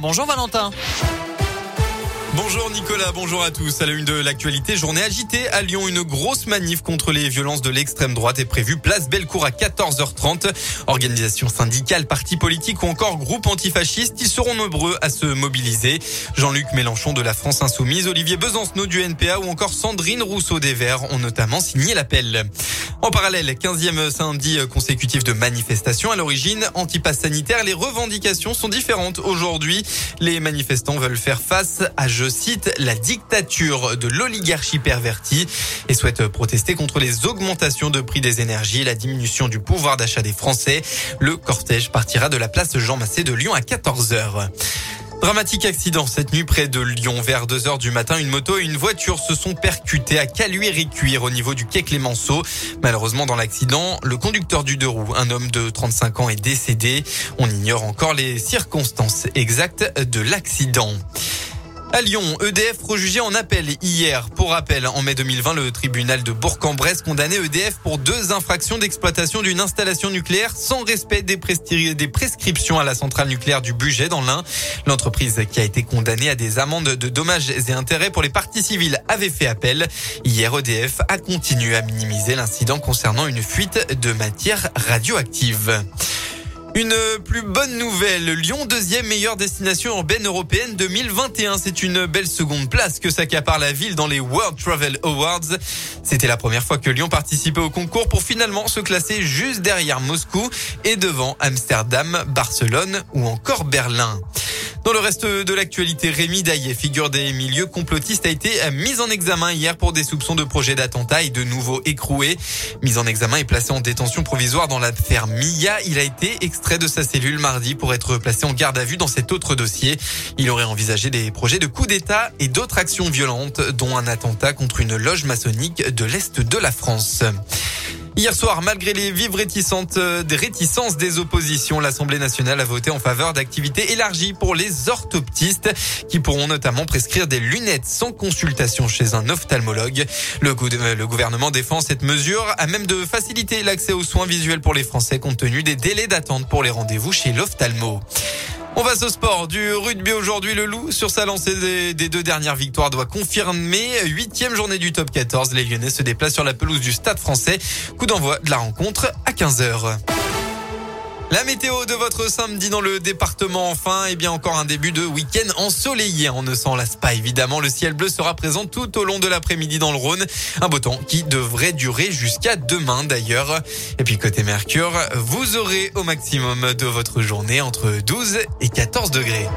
Bonjour Valentin. Bonjour Nicolas, bonjour à tous. À la une de l'actualité, journée agitée à Lyon, une grosse manif contre les violences de l'extrême droite est prévue place Bellecour à 14h30. Organisation syndicale, partis politiques ou encore groupes antifascistes, ils seront nombreux à se mobiliser. Jean-Luc Mélenchon de la France Insoumise, Olivier Besancenot du NPA ou encore Sandrine Rousseau des Verts ont notamment signé l'appel. En parallèle, 15e samedi consécutif de manifestations. À l'origine, anti-pass sanitaire, les revendications sont différentes aujourd'hui. Les manifestants veulent faire face à je cite, la dictature de l'oligarchie pervertie et souhaite protester contre les augmentations de prix des énergies la diminution du pouvoir d'achat des Français. Le cortège partira de la place Jean Massé de Lyon à 14h. Dramatique accident cette nuit près de Lyon. Vers 2 heures du matin, une moto et une voiture se sont percutées à Caluire-et-Cuire au niveau du quai Clémenceau. Malheureusement, dans l'accident, le conducteur du deux roues, un homme de 35 ans, est décédé. On ignore encore les circonstances exactes de l'accident. À Lyon, EDF rejugé en appel hier. Pour rappel, en mai 2020, le tribunal de Bourg-en-Bresse condamnait EDF pour deux infractions d'exploitation d'une installation nucléaire sans respect des, prescriptions à la centrale nucléaire du budget dans l'Ain. L'entreprise qui a été condamnée à des amendes de dommages et intérêts pour les parties civiles avait fait appel. Hier, EDF a continué à minimiser l'incident concernant une fuite de matière radioactive. Une plus bonne nouvelle, Lyon, deuxième meilleure destination urbaine européenne 2021. C'est une belle seconde place que s'accapare la ville dans les World Travel Awards. C'était la première fois que Lyon participait au concours pour finalement se classer juste derrière Moscou et devant Amsterdam, Barcelone ou encore Berlin. Dans le reste de l'actualité, Rémi Daillet, figure des milieux complotistes, a été mis en examen hier pour des soupçons de projet d'attentat et de nouveau écroué. Mis en examen et placé en détention provisoire dans l'affaire Mia, il a été extrait de sa cellule mardi pour être placé en garde à vue dans cet autre dossier. Il aurait envisagé des projets de coup d'État et d'autres actions violentes, dont un attentat contre une loge maçonnique de l'Est de la France. Hier soir, malgré les vives réticences euh, des réticences des oppositions, l'Assemblée nationale a voté en faveur d'activités élargies pour les orthoptistes qui pourront notamment prescrire des lunettes sans consultation chez un ophtalmologue. Le, le gouvernement défend cette mesure à même de faciliter l'accès aux soins visuels pour les Français compte tenu des délais d'attente pour les rendez-vous chez l'ophtalmo. On va au sport du rugby aujourd'hui. Le Loup, sur sa lancée des, deux dernières victoires, doit confirmer. Huitième journée du top 14. Les Lyonnais se déplacent sur la pelouse du Stade français. Coup d'envoi de la rencontre à 15h. La météo de votre samedi dans le département enfin, et eh bien encore un début de week-end ensoleillé. On ne s'en lasse pas évidemment. Le ciel bleu sera présent tout au long de l'après-midi dans le Rhône. Un beau temps qui devrait durer jusqu'à demain d'ailleurs. Et puis côté Mercure, vous aurez au maximum de votre journée entre 12 et 14 degrés.